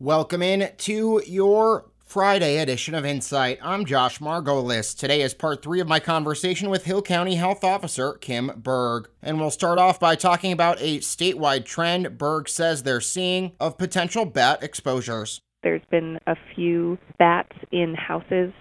Welcome in to your Friday edition of Insight. I'm Josh Margolis. Today is part three of my conversation with Hill County Health Officer Kim Berg. And we'll start off by talking about a statewide trend Berg says they're seeing of potential bat exposures. There's been a few bats in houses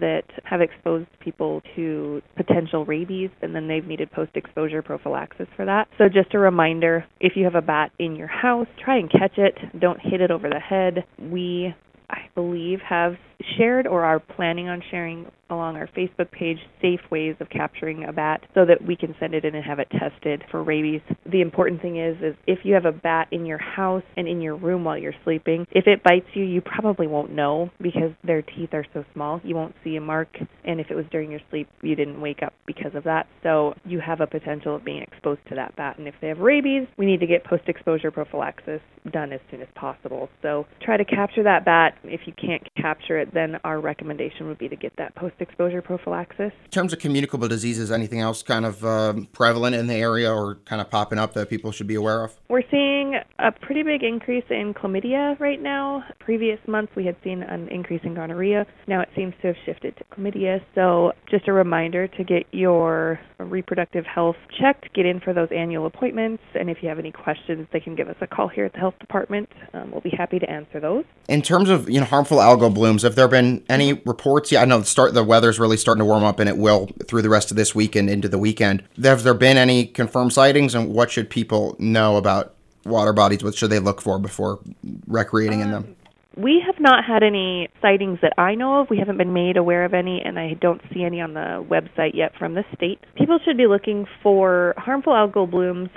that have exposed people to potential rabies and then they've needed post exposure prophylaxis for that. So, just a reminder if you have a bat in your house, try and catch it. Don't hit it over the head. We I believe, have shared or are planning on sharing along our Facebook page safe ways of capturing a bat so that we can send it in and have it tested for rabies. The important thing is is if you have a bat in your house and in your room while you're sleeping, if it bites you, you probably won't know because their teeth are so small. You won't see a mark and if it was during your sleep, you didn't wake up because of that. So you have a potential of being exposed to that bat and if they have rabies, we need to get post-exposure prophylaxis done as soon as possible. So try to capture that bat. If you can't capture it, then our recommendation would be to get that post exposure prophylaxis. In terms of communicable diseases, anything else kind of uh, prevalent in the area or kind of popping up that people should be aware of? We're seeing a pretty big increase in chlamydia right now. Previous months we had seen an increase in gonorrhea. Now it seems to have shifted to chlamydia. So just a reminder to get your reproductive health checked, get in for those annual appointments, and if you have any questions, they can give us a call here at the health department. Um, we'll be happy to answer those. In terms of you know harmful algal blooms, have there been any reports? Yeah, I know the start the weather's really starting to warm up, and it will through the rest of this week and into the weekend. Have there been any confirmed sightings, and what should people know about water bodies? What should they look for before recreating in them? Um, we have not had any sightings that I know of. We haven't been made aware of any, and I don't see any on the website yet from the state. People should be looking for harmful algal blooms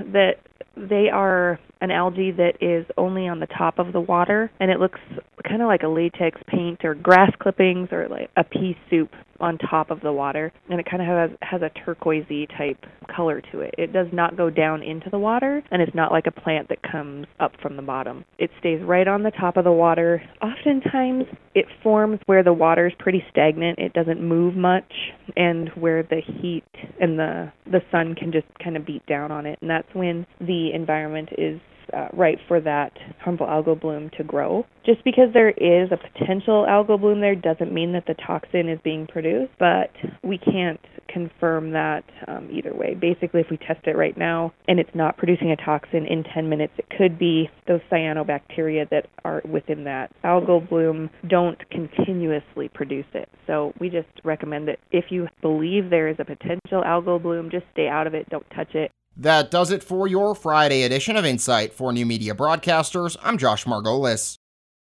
that they are an algae that is only on the top of the water and it looks kind of like a latex paint or grass clippings or like a pea soup on top of the water and it kind of has has a turquoisey type color to it. It does not go down into the water and it's not like a plant that comes up from the bottom. It stays right on the top of the water. Oftentimes it forms where the water is pretty stagnant. It doesn't move much and where the heat and the the sun can just kind of beat down on it and that's when the environment is uh, right for that harmful algal bloom to grow. Just because there is a potential algal bloom there doesn't mean that the toxin is being produced, but we can't confirm that um, either way. Basically, if we test it right now and it's not producing a toxin in 10 minutes, it could be those cyanobacteria that are within that algal bloom don't continuously produce it. So we just recommend that if you believe there is a potential algal bloom, just stay out of it, don't touch it. That does it for your Friday edition of Insight for New Media Broadcasters. I'm Josh Margolis.